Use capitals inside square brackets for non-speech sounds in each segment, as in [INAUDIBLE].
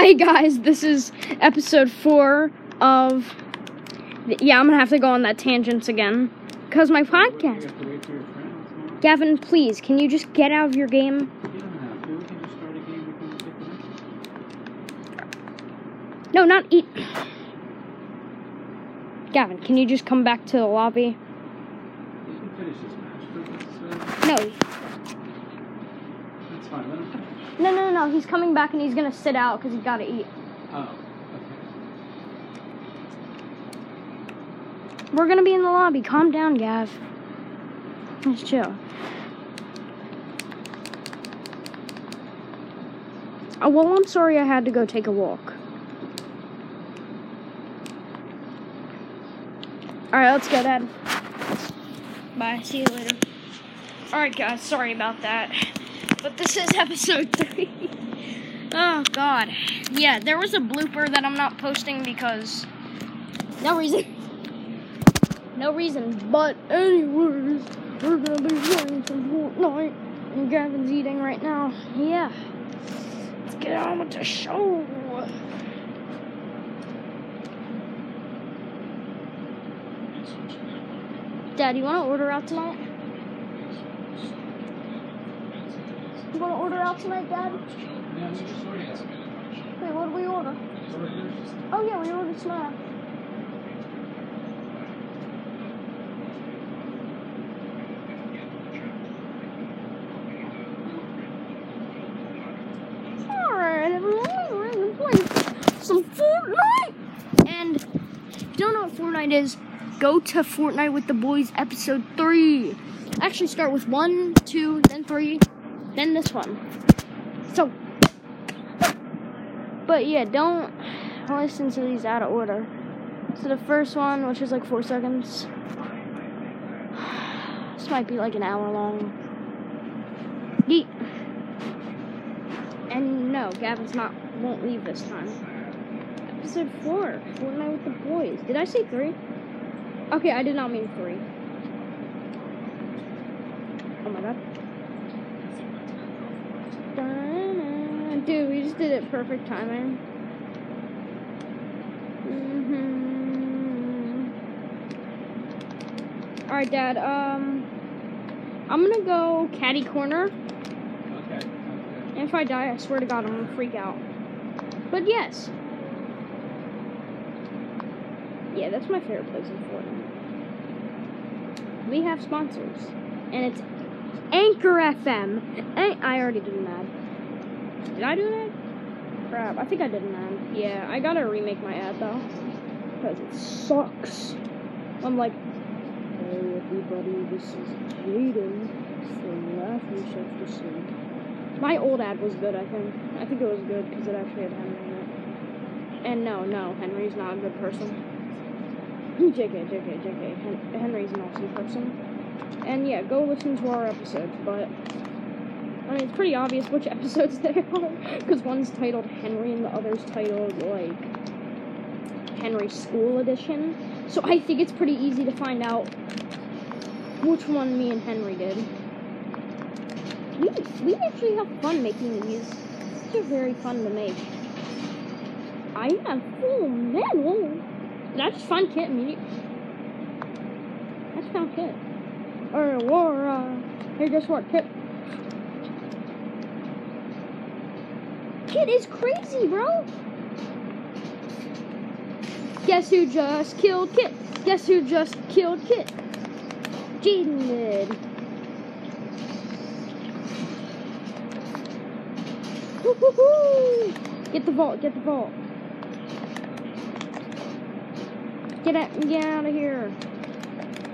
Hi guys, this is episode four of. Yeah, I'm gonna have to go on that tangents again because my podcast. have to wait for your friends. no? Gavin, please, can you just get out of your game? You don't have to. We can just start a game. We can get connected. No, not eat. Gavin, can you just come back to the lobby? You can finish this match, but that's, uh, No, that's fine. Let no, no, no. He's coming back and he's gonna sit out because he's gotta eat. Oh, okay. We're gonna be in the lobby. Calm down, Gav. Just chill. Oh, well, I'm sorry I had to go take a walk. Alright, let's go, Dad. Bye. See you later. Alright, guys. Sorry about that. But this is episode three. oh, God. Yeah, there was a blooper that I'm not posting because. No reason. No reason, but anyways, we're gonna be playing some Fortnite, and Gavin's eating right now. Yeah, let's get on with the show. Dad, you wanna order out tonight? You wanna order out tonight, Dad? Wait, what did we order? Oh yeah, we ordered Smash. Alright, everyone, we're some Fortnite! And don't know what Fortnite is, go to Fortnite with the Boys episode 3. Actually, start with 1, 2, then 3, then this one. So, but yeah, don't listen to these out of order. So the first one, which is like four seconds. [SIGHS] This might be like an hour long. Yeet. And no, Gavin's not won't leave this time. Episode four, Fortnite with the boys. Did I say three? Okay, I did not mean three. Oh my god. Da-na. Dude, we just did it perfect timing. hmm Alright, Dad, um, I'm gonna go caddy corner. Okay. And if I die, I swear to God, I'm gonna freak out. But yes. Yeah, that's my favorite place in Fortnite. We have sponsors. And it's Anchor FM. An- I already did that. Did I do ad? Crap, I think I did ad. Yeah, I gotta remake my ad though. Because it sucks. I'm like, hey everybody, this is Jaden from Laugh Yourself to Sleep. My old ad was good, I think. I think it was good because it actually had Henry in it. And no, no, Henry's not a good person. [LAUGHS] JK, JK, JK. Hen- Henry's an awesome person. And yeah, go listen to our episode, but. I mean, it's pretty obvious which episodes [LAUGHS] they are. Because one's titled Henry and the other's titled, like. Henry School Edition. So I think it's pretty easy to find out which one me and Henry did. We, we actually have fun making these. Are very fun to make. I have full metal. That's fun Kit? I just found Kit. Or, or, uh, hey, guess what? Kit. Kit is crazy, bro. Guess who just killed Kit? Guess who just killed Kit? Jaden did. Woo-hoo-hoo! Get the vault, get the vault. Get out, get out of here.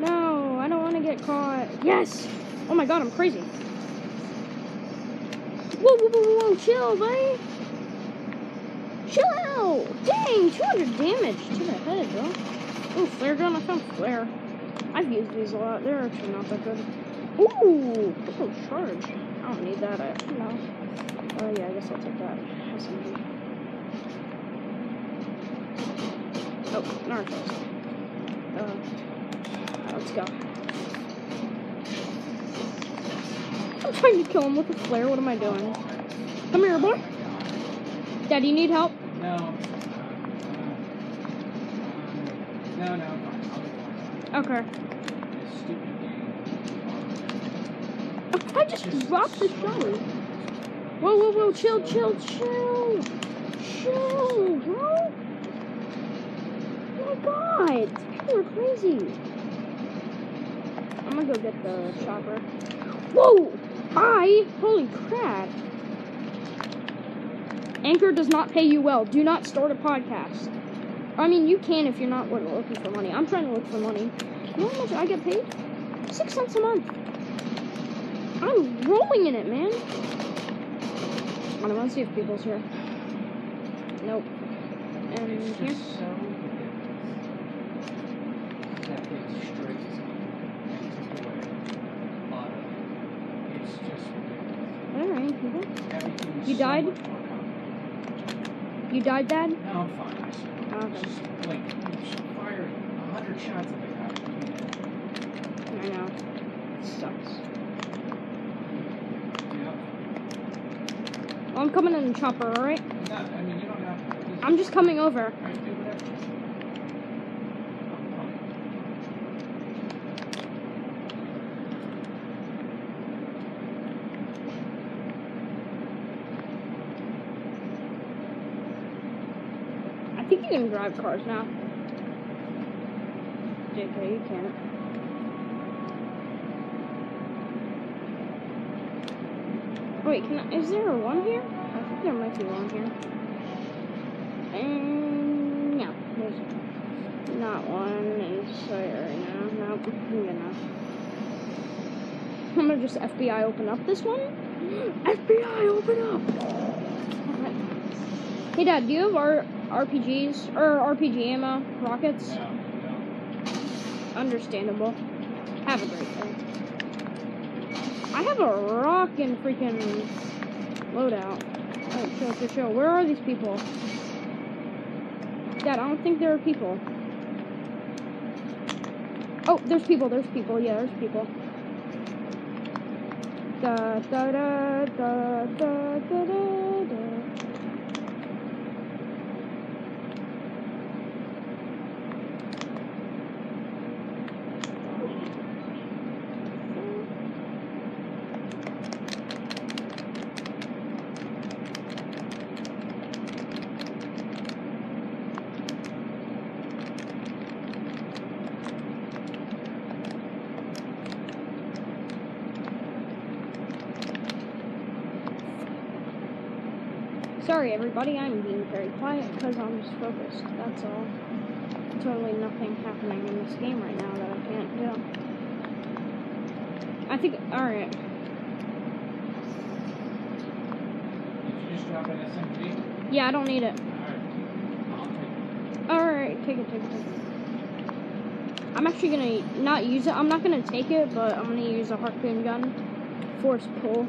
No, I don't want to get caught. Yes! Oh my god, I'm crazy. Whoa, whoa, whoa, whoa, chill, buddy. Chill out. Dang, 200 damage to the head, bro. Oh, flare gun, I found flare. I've used these a lot. They're actually not that good. Ooh, triple charge. I don't need that. I, no. Oh yeah, I guess I'll take that. Oh, Naruto's. Uh, let's go. I'm trying to kill him with a flare. What am I doing? Come here, boy. Daddy, you need help? No. Uh, uh, no, no, I'm fine. I'll be. Okay. Stupid game. I just dropped the show. Whoa, whoa, whoa, chill, chill, chill. Chill, bro. Oh my god, people are crazy. I'm gonna go get the chopper. Whoa! Hi! Holy crap. Anchor does not pay you well. Do not start a podcast. I mean, you can if you're not looking for money. I'm trying to look for money. You know how much I get paid? Six cents a month. I'm rolling in it, man. I don't want to see if people's here. Nope. And here. just so ridiculous. That thing straight to me and took away a lot of it. It's just ridiculous. People. Everything You so died? much more complicated. You died, Dad? No, I'm fine. Oh, okay. just like a hundred shots at the guy. I know. sucks. Yeah. Well, I'm coming in the chopper, alright? No, I mean you don't have. To. I'm just coming over. Alright, do whatever. I'm fine. I think you can drive cars now. JK, you can't. Wait, can I, is there a one here? I think there might be one here. And no, there's not one inside right now. Nope, I'm good enough. I'm gonna just FBI open up this one. [GASPS] FBI open up. Hey Dad, do you have R- RPGs or RPG ammo rockets? Understandable. Have a great day. I have a rockin' freaking loadout. Oh, chill, chill, chill. Where are these people? Dad, I don't think there are people. Oh, there's people, there's people, yeah, there's people. Da da da da da da da da. Sorry, everybody, I'm being very quiet because I'm just focused. That's all. Totally nothing happening in this game right now that I can't do. I think, alright. Did you just drop an SMG? Yeah, I don't need it. Alright. Alright, take it, take it, take it. I'm actually gonna not use it. I'm not gonna take it, but I'm gonna use a harpoon gun. Force pull.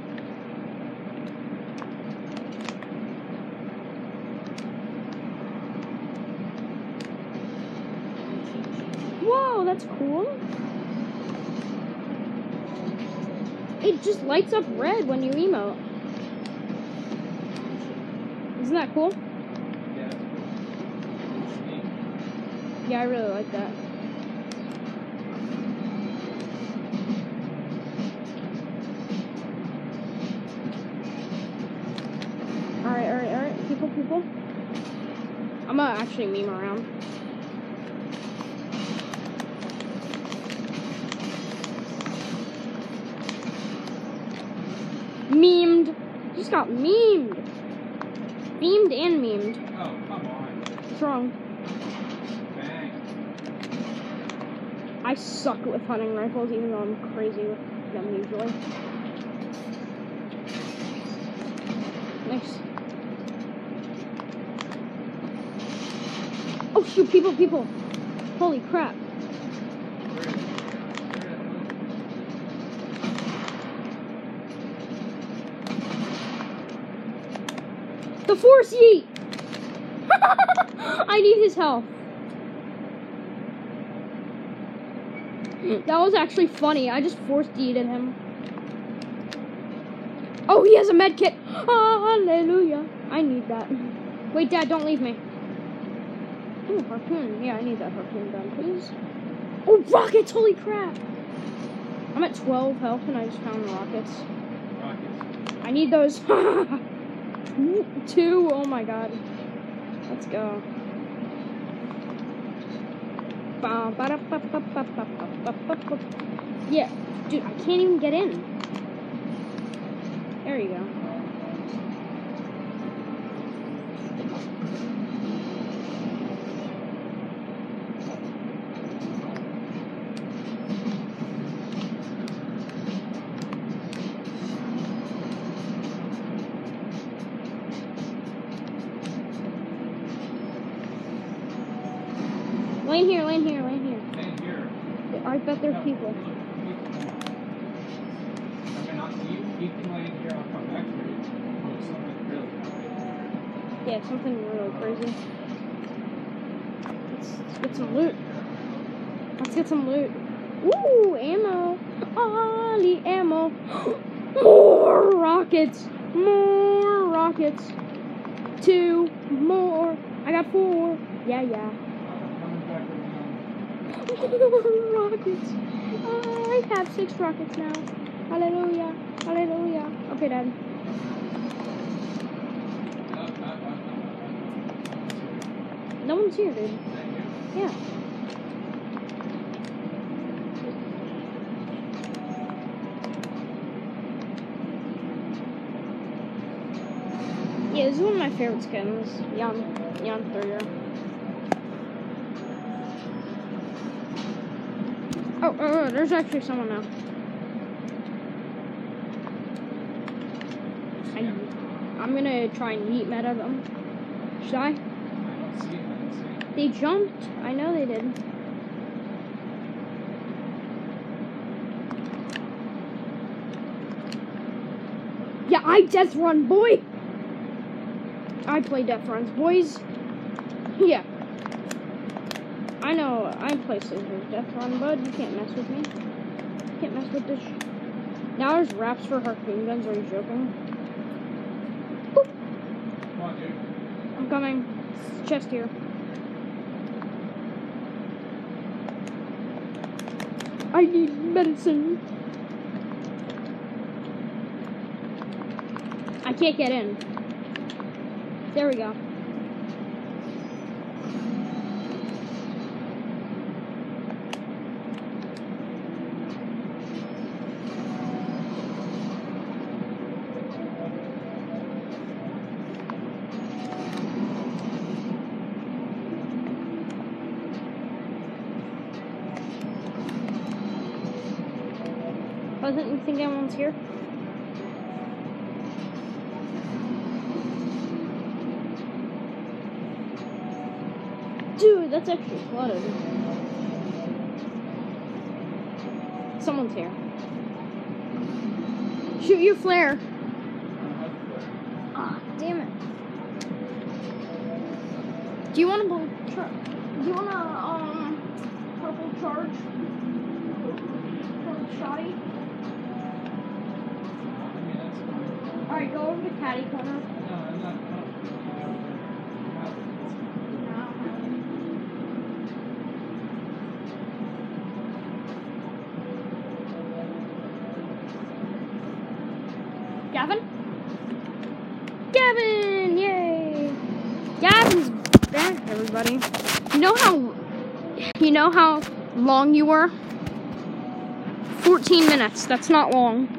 Whoa, that's cool. It just lights up red when you emote. Isn't that cool? Yeah, cool. Yeah, I really like that. Alright, alright, alright. People, people. I'm gonna actually meme around. Got memed. Beamed and memed. Oh, come on. What's wrong? Bang. I suck with hunting rifles, even though I'm crazy with them usually. Nice. Oh shoot, people, people! Holy crap. Where is it? Where The force yeet! [LAUGHS] I need his help. That was actually funny. I just forced yeeted him. Oh, he has a med kit. [GASPS] Hallelujah. I need that. Wait, Dad, don't leave me. Ooh, harpoon. Yeah, I need that harpoon gun, please. Oh, rockets! Holy crap! I'm at 12 health and I just found rockets. Rockets. I need those. [LAUGHS] Two. Oh my god. Let's go. Yeah, dude, I can't even get in. There you go. Lane here, lane here, lane here. And here. I bet there No, are people. look, look, I mean, I'll- you, you can land here, I'll come back for you. Oh, something really people. Yeah, something really crazy. Let's, let's get some loot. Let's get some loot. Ooh, ammo. Ollie ammo. [GASPS] More rockets. More rockets. Two more. I got four. Yeah, yeah. [LAUGHS] Rockets. I have six rockets now. Hallelujah. Hallelujah. Okay, Dad. No one's here, dude. Yeah. Yeah, this is one of my favorite skins. Young, young Thurger. Oh, oh, oh, there's actually someone now. I'm gonna try and yeet meta them. Should I? I don't see. They jumped. I know they did. Yeah, I death run, boy. I play death runs, boys. Yeah. I know. I play Cizzorz death run, bud. You can't mess with me. You can't mess with this. Now there's wraps for harpoon guns. Are you joking? Dude. I'm coming. Chest here. I need medicine. I can't get in. There we go. Anyone's here? Dude, that's actually flooded. Someone's here. Shoot your flare. Ah, damn it. Do you want to bl- truck? Do you want to um purple charge? Purple shotty. I mean, that's fine. All right, go over to caddy corner. No, I'm not, I don't. Gavin? Gavin! Yay! Gavin's back, everybody. You know how you know how long you were? 14 minutes. That's not long.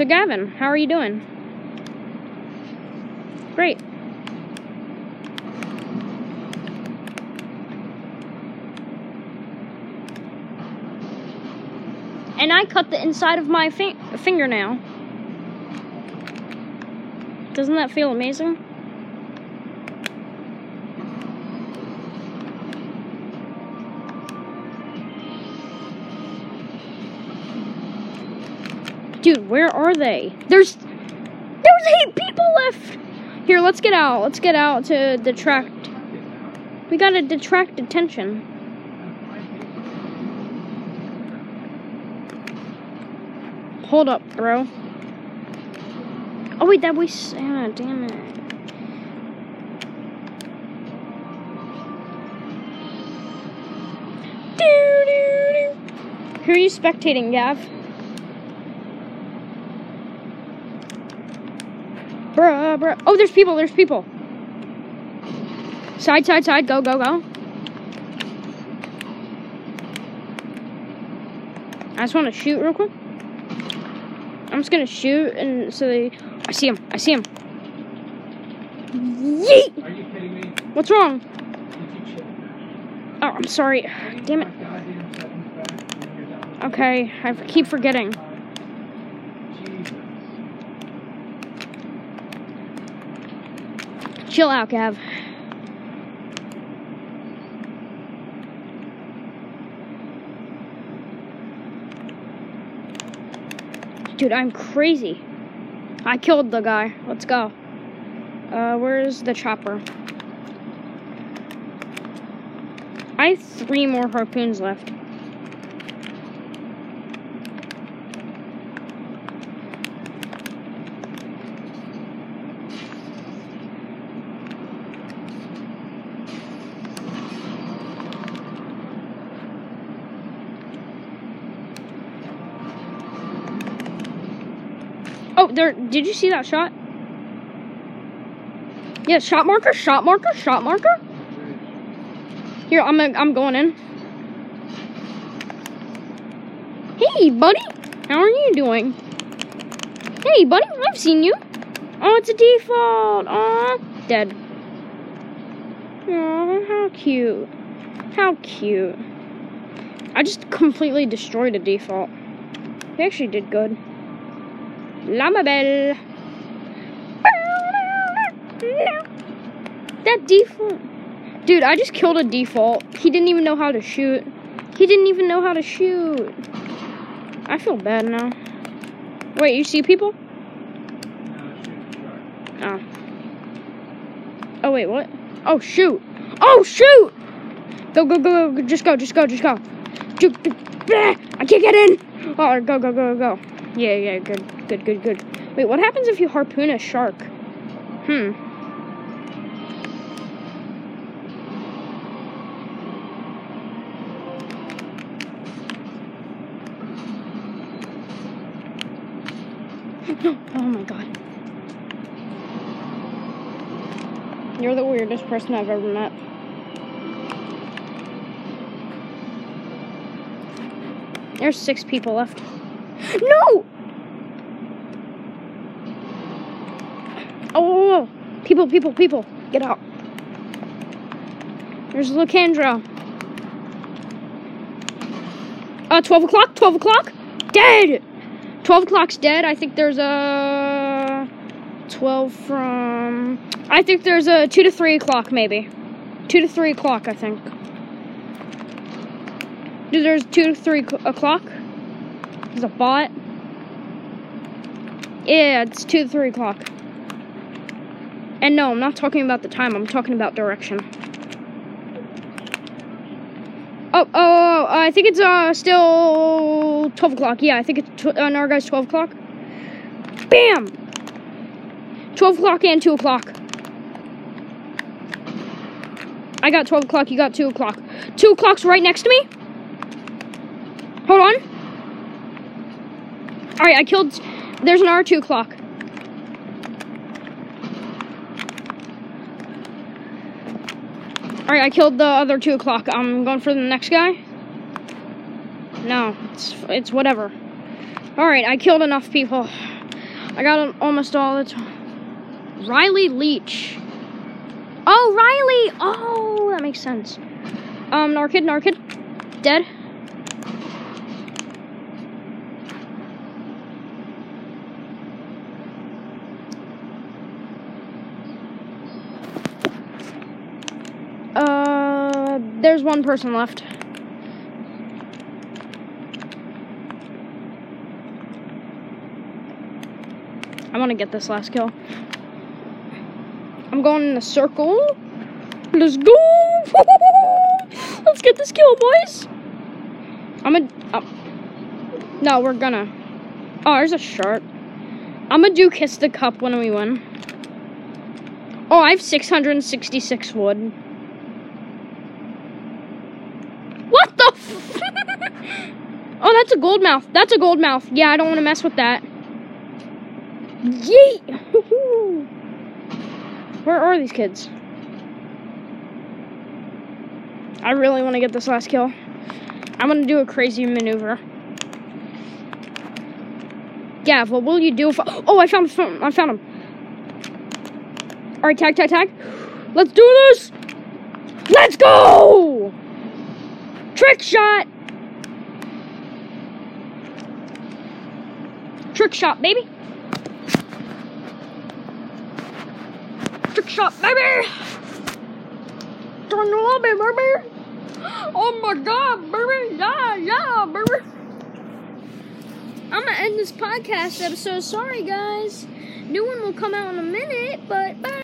So Gavin, how are you doing? Great. And I cut the inside of my fi- fingernail. Doesn't that feel amazing? Dude, where are they? There's there's eight people left. Here, let's get out. Let's get out to detract. We gotta detract attention. Hold up, bro. Oh wait, that was ah, damn it. Who are you spectating, Gav? Bruh, bruh. Oh, there's people, there's people. Side, side, side. Go, go, go. I just want to shoot real quick. I'm just gonna shoot, and so they. I see him. I see him. Yeet! Are you kidding me? What's wrong? Did you chill? Oh, I'm sorry. Damn it. My goddamn seconds back when you're down with Okay, I keep forgetting. Chill out, Gav. Dude, I'm crazy. I killed the guy. Let's go. Uh, where's the chopper? I have three more harpoons left. Oh, there. Did you see that shot? Yeah, shot marker, shot marker, shot marker. Here, I'm I'm going in. Hey, buddy. How are you doing? Hey, buddy. I've seen you. Oh, it's a default. Aw, dead. Oh, how cute. How cute. I just completely destroyed a default. He actually did good. Llama Bell. That default. Dude, I just killed a default. He didn't even know how to shoot. He didn't even know how to shoot. I feel bad now. Wait, you see people? Oh. Oh, wait, what? Oh, shoot. Oh, shoot! Go, go, go, go. Just go, just go, just go. I can't get in. Oh, go, go, go, go. Yeah, yeah, good, good, good, good. Wait, what happens if you harpoon a shark? Hmm. [LAUGHS] Oh my god. You're the weirdest person I've ever met. There's six people left. [GASPS] No! Oh, people, people, people, get out. There's Lucandro. Uh, 12 o'clock, 12 o'clock, dead! 12 o'clock's dead. I think there's a 12 from. I think there's a 2 to 3 o'clock, maybe. 2 to 3 o'clock, I think. Dude, there's 2 to 3 o'clock. There's a bot. Yeah, it's 2 to 3 o'clock. And no, I'm not talking about the time, I'm talking about direction. Oh, oh, oh, I think it's uh still 12 o'clock. Yeah, I think it's uh, Narguy's 12 o'clock. Bam! 12 o'clock and 2 o'clock. I got 12 o'clock, you got 2 o'clock. 2 o'clock's right next to me. Hold on. Alright, I killed. There's an R 2 Alright, I killed the other 2 o'clock. I'm going for the next guy. No, it's, it's whatever. Alright, I killed enough people. I got almost all the time. Riley Leach. Oh, Riley! Oh, that makes sense. Um, Narkid, Narkid. Dead. Uh, there's one person left. I want to get this last kill. I'm going in a circle. Let's go! [LAUGHS] Let's get this kill, boys. I'm a. Oh. No, we're gonna. Oh, there's a shark. I'm gonna do kiss the cup when we win. Oh, I have 666 wood. What the? F- oh, that's a gold mouth. That's a gold mouth. Yeah, I don't want to mess with that. Yeet! [LAUGHS] Where are these kids? I really want to get this last kill. I'm gonna do a crazy maneuver. Gav, what will you do if? I, oh, I found him! I found him. All right, tag, tag, tag. Let's do this. Let's go! Trick shot. Trick shot, baby. Trick shot, baby. Turn the lobby, baby. Oh my god, baby. Yeah, yeah, baby. I'm gonna end this podcast episode. Sorry, guys. New one will come out in a minute, but bye.